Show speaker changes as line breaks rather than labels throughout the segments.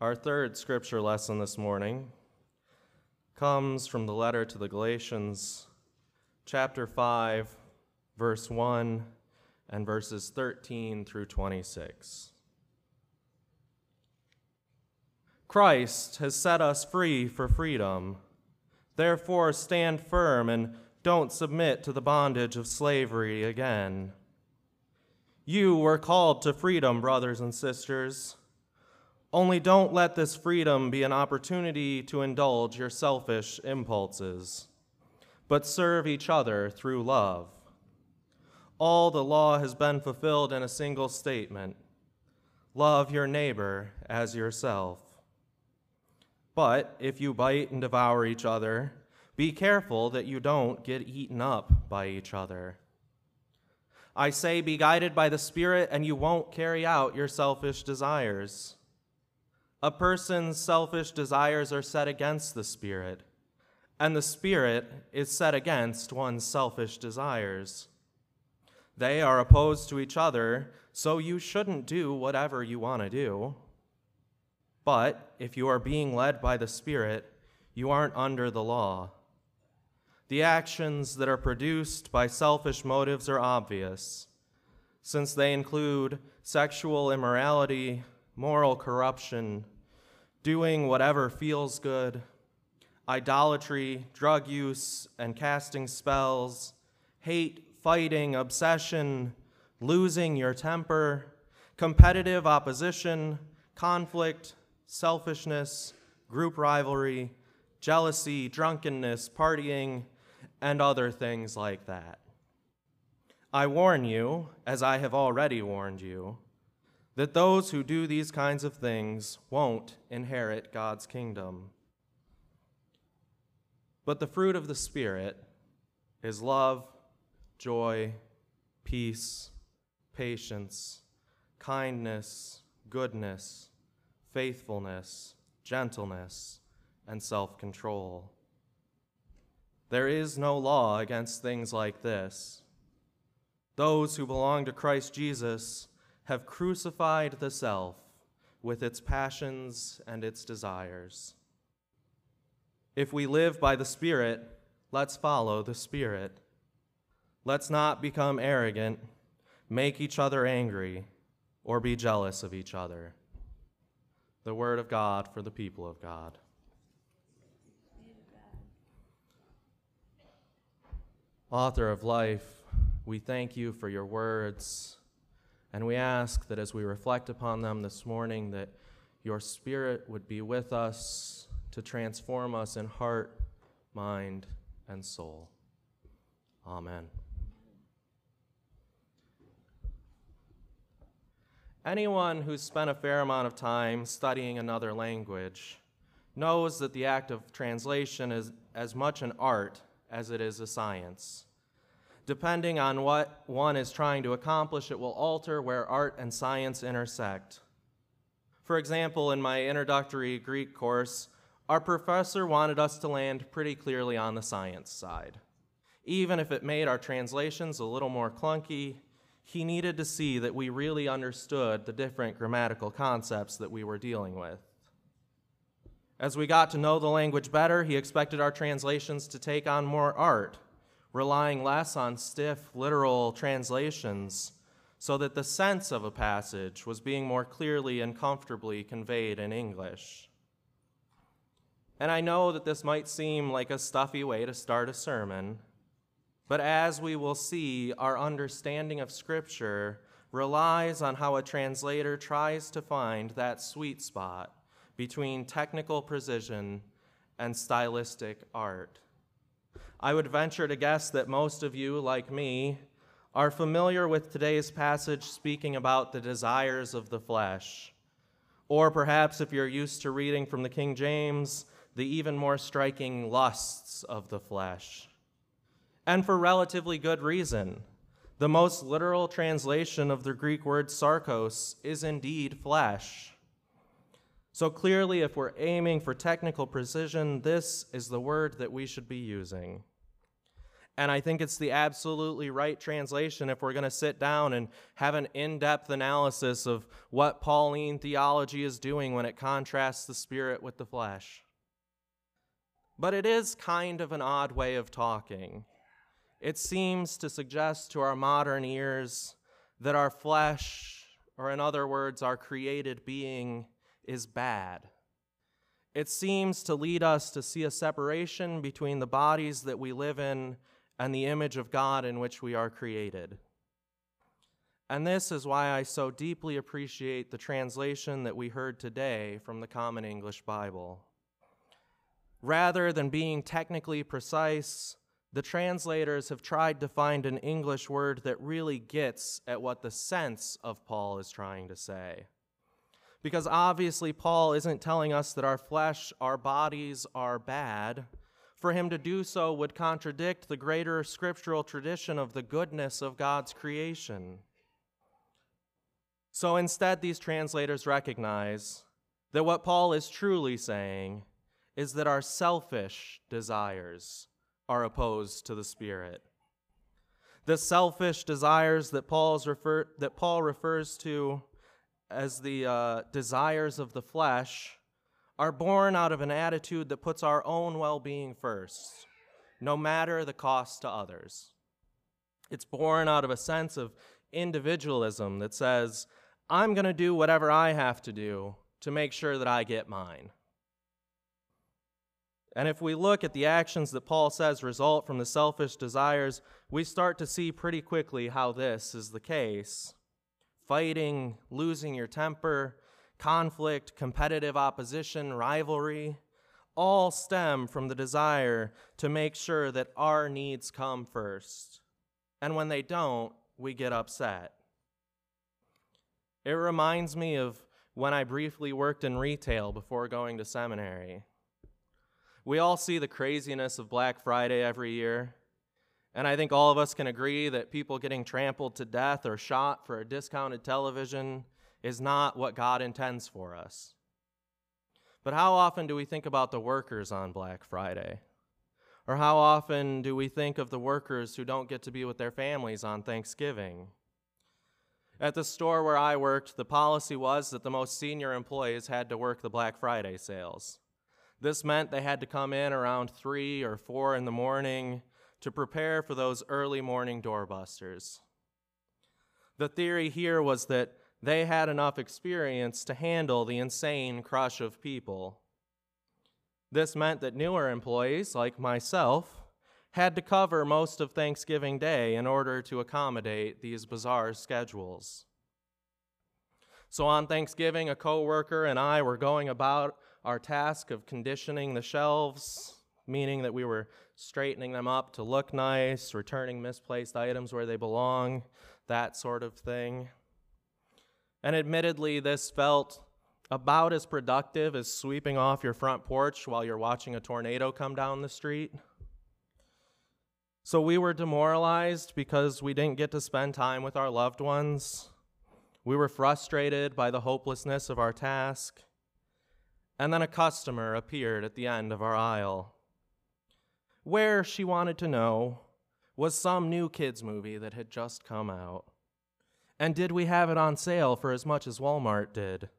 Our third scripture lesson this morning comes from the letter to the Galatians, chapter 5, verse 1, and verses 13 through 26. Christ has set us free for freedom. Therefore, stand firm and don't submit to the bondage of slavery again. You were called to freedom, brothers and sisters. Only don't let this freedom be an opportunity to indulge your selfish impulses, but serve each other through love. All the law has been fulfilled in a single statement love your neighbor as yourself. But if you bite and devour each other, be careful that you don't get eaten up by each other. I say, be guided by the Spirit, and you won't carry out your selfish desires. A person's selfish desires are set against the Spirit, and the Spirit is set against one's selfish desires. They are opposed to each other, so you shouldn't do whatever you want to do. But if you are being led by the Spirit, you aren't under the law. The actions that are produced by selfish motives are obvious, since they include sexual immorality moral corruption, doing whatever feels good, idolatry, drug use, and casting spells, hate, fighting, obsession, losing your temper, competitive opposition, conflict, selfishness, group rivalry, jealousy, drunkenness, partying, and other things like that. I warn you, as I have already warned you, that those who do these kinds of things won't inherit God's kingdom. But the fruit of the Spirit is love, joy, peace, patience, kindness, goodness, faithfulness, gentleness, and self control. There is no law against things like this. Those who belong to Christ Jesus have crucified the self with its passions and its desires. If we live by the Spirit, let's follow the Spirit. Let's not become arrogant, make each other angry, or be jealous of each other. The Word of God for the people of God. Author of life, we thank you for your words and we ask that as we reflect upon them this morning, that your Spirit would be with us to transform us in heart, mind, and soul. Amen. Anyone who's spent a fair amount of time studying another language knows that the act of translation is as much an art as it is a science. Depending on what one is trying to accomplish, it will alter where art and science intersect. For example, in my introductory Greek course, our professor wanted us to land pretty clearly on the science side. Even if it made our translations a little more clunky, he needed to see that we really understood the different grammatical concepts that we were dealing with. As we got to know the language better, he expected our translations to take on more art relying less on stiff literal translations so that the sense of a passage was being more clearly and comfortably conveyed in English. And I know that this might seem like a stuffy way to start a sermon, but as we will see, our understanding of Scripture relies on how a translator tries to find that sweet spot between technical precision and stylistic art. I would venture to guess that most of you, like me, are familiar with today's passage speaking about the desires of the flesh. Or perhaps if you're used to reading from the King James, the even more striking lusts of the flesh. And for relatively good reason. The most literal translation of the Greek word sarkos is indeed flesh. So clearly, if we're aiming for technical precision, this is the word that we should be using. And I think it's the absolutely right translation if we're going to sit down and have an in depth analysis of what Pauline theology is doing when it contrasts the spirit with the flesh. But it is kind of an odd way of talking. It seems to suggest to our modern ears that our flesh, or in other words, our created being, is bad. It seems to lead us to see a separation between the bodies that we live in and the image of God in which we are created. And this is why I so deeply appreciate the translation that we heard today from the Common English Bible. Rather than being technically precise, the translators have tried to find an English word that really gets at what the sense of Paul is trying to say. Because obviously, Paul isn't telling us that our flesh, our bodies are bad. For him to do so would contradict the greater scriptural tradition of the goodness of God's creation. So instead, these translators recognize that what Paul is truly saying is that our selfish desires are opposed to the Spirit. The selfish desires that, Paul's refer, that Paul refers to as the uh, desires of the flesh are born out of an attitude that puts our own well being first, no matter the cost to others. It's born out of a sense of individualism that says, I'm going to do whatever I have to do to make sure that I get mine. And if we look at the actions that Paul says result from the selfish desires, we start to see pretty quickly how this is the case. Fighting, losing your temper, conflict, competitive opposition, rivalry, all stem from the desire to make sure that our needs come first. And when they don't, we get upset. It reminds me of when I briefly worked in retail before going to seminary. We all see the craziness of Black Friday every year. And I think all of us can agree that people getting trampled to death or shot for a discounted television is not what God intends for us. But how often do we think about the workers on Black Friday? Or how often do we think of the workers who don't get to be with their families on Thanksgiving? At the store where I worked, the policy was that the most senior employees had to work the Black Friday sales. This meant they had to come in around 3 or 4 in the morning to prepare for those early morning doorbusters. The theory here was that they had enough experience to handle the insane crush of people. This meant that newer employees, like myself, had to cover most of Thanksgiving Day in order to accommodate these bizarre schedules. So on Thanksgiving, a coworker and I were going about our task of conditioning the shelves, meaning that we were straightening them up to look nice, returning misplaced items where they belong, that sort of thing. And admittedly, this felt about as productive as sweeping off your front porch while you're watching a tornado come down the street. So we were demoralized because we didn't get to spend time with our loved ones. We were frustrated by the hopelessness of our task. And then a customer appeared at the end of our aisle. Where, she wanted to know, was some new kids' movie that had just come out. And did we have it on sale for as much as Walmart did?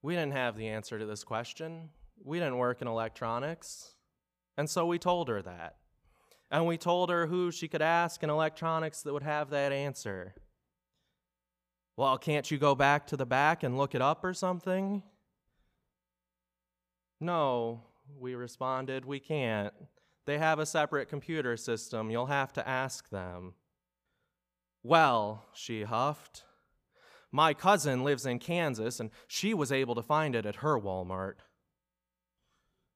We didn't have the answer to this question. We didn't work in electronics. And so we told her that. And we told her who she could ask in electronics that would have that answer. Well, can't you go back to the back and look it up or something? No, we responded, we can't. They have a separate computer system. You'll have to ask them. Well, she huffed. My cousin lives in Kansas, and she was able to find it at her Walmart.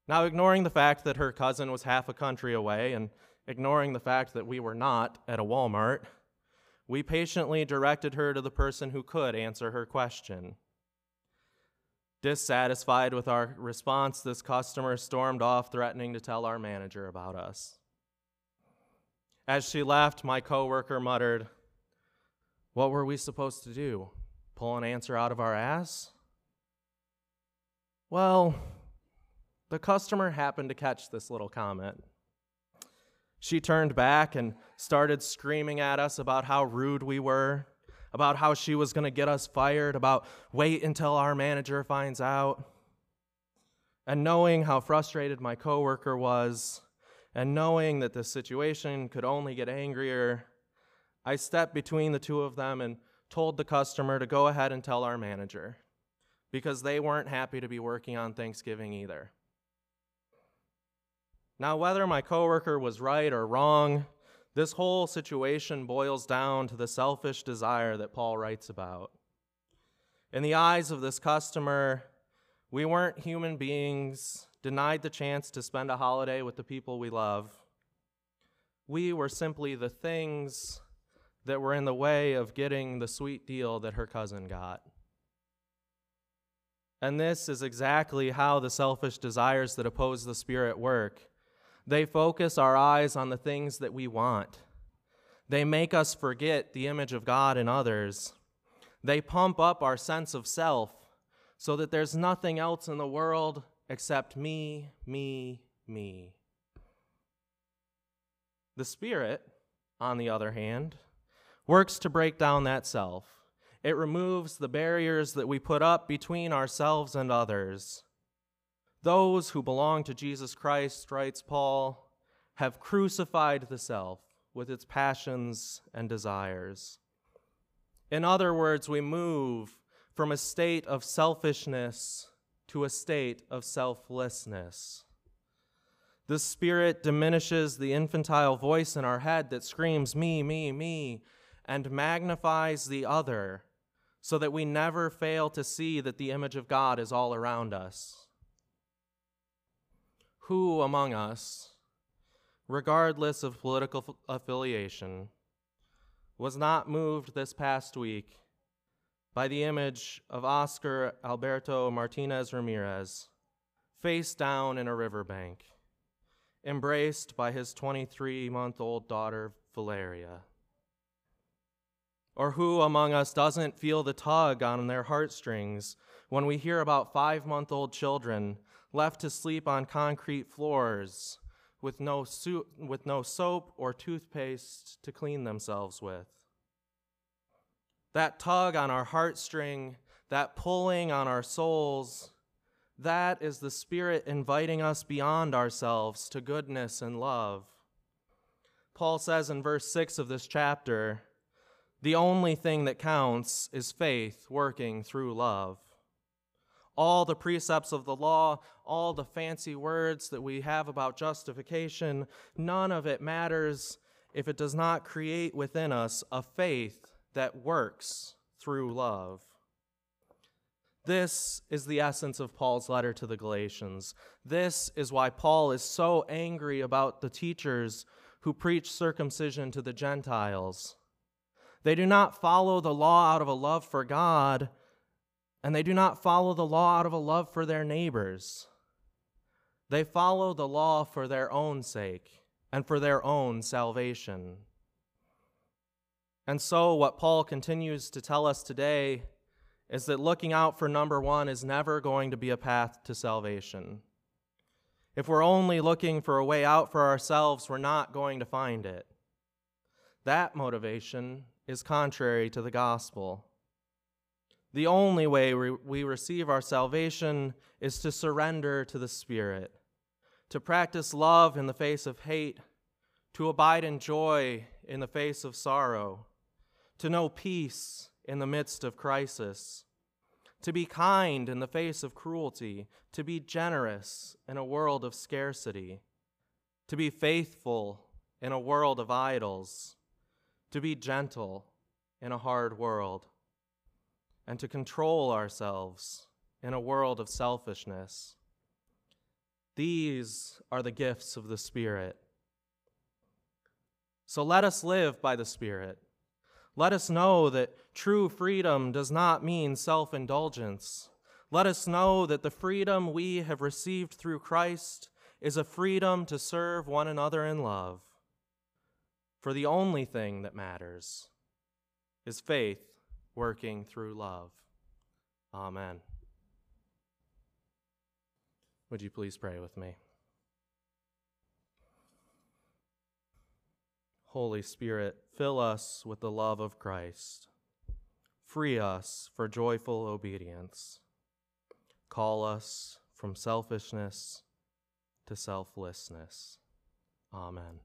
Now, ignoring the fact that her cousin was half a country away, and ignoring the fact that we were not at a Walmart, we patiently directed her to the person who could answer her question. Dissatisfied with our response, this customer stormed off, threatening to tell our manager about us. As she left, my coworker muttered, What were we supposed to do? Pull an answer out of our ass? Well, the customer happened to catch this little comment. She turned back and started screaming at us about how rude we were, about how she was going to get us fired, about wait until our manager finds out. And knowing how frustrated my coworker was, and knowing that the situation could only get angrier, I stepped between the two of them and told the customer to go ahead and tell our manager because they weren't happy to be working on Thanksgiving either. Now, whether my coworker was right or wrong, this whole situation boils down to the selfish desire that Paul writes about. In the eyes of this customer, we weren't human beings denied the chance to spend a holiday with the people we love. We were simply the things that were in the way of getting the sweet deal that her cousin got. And this is exactly how the selfish desires that oppose the Spirit work. They focus our eyes on the things that we want. They make us forget the image of God in others. They pump up our sense of self so that there's nothing else in the world except me, me, me. The Spirit, on the other hand, works to break down that self. It removes the barriers that we put up between ourselves and others. Those who belong to Jesus Christ, writes Paul, have crucified the self with its passions and desires. In other words, we move from a state of selfishness to a state of selflessness. The Spirit diminishes the infantile voice in our head that screams, Me, me, me, and magnifies the other so that we never fail to see that the image of God is all around us. Who among us, regardless of political affiliation, was not moved this past week by the image of Oscar Alberto Martinez Ramirez, face down in a riverbank, embraced by his 23 month old daughter, Valeria? Or who among us doesn't feel the tug on their heartstrings when we hear about five month old children left to sleep on concrete floors with no, su- with no soap or toothpaste to clean themselves with. That tug on our heartstring, that pulling on our souls, that is the Spirit inviting us beyond ourselves to goodness and love. Paul says in verse 6 of this chapter the only thing that counts is faith working through love all the precepts of the law, all the fancy words that we have about justification, none of it matters if it does not create within us a faith that works through love. This is the essence of Paul's letter to the Galatians. This is why Paul is so angry about the teachers who preach circumcision to the Gentiles. They do not follow the law out of a love for God, and they do not follow the law out of a love for their neighbors. They follow the law for their own sake and for their own salvation. And so, what Paul continues to tell us today is that looking out for number one is never going to be a path to salvation. If we're only looking for a way out for ourselves, we're not going to find it. That motivation is contrary to the gospel. The only way we receive our salvation is to surrender to the Spirit, to practice love in the face of hate, to abide in joy in the face of sorrow, to know peace in the midst of crisis, to be kind in the face of cruelty, to be generous in a world of scarcity, to be faithful in a world of idols, to be gentle in a hard world and to control ourselves in a world of selfishness. These are the gifts of the Spirit. So let us live by the Spirit. Let us know that true freedom does not mean self indulgence. Let us know that the freedom we have received through Christ is a freedom to serve one another in love. For the only thing that matters is faith working through love. Amen. Would you please pray with me? Holy Spirit, fill us with the love of Christ. Free us for joyful obedience. Call us from selfishness to selflessness. Amen.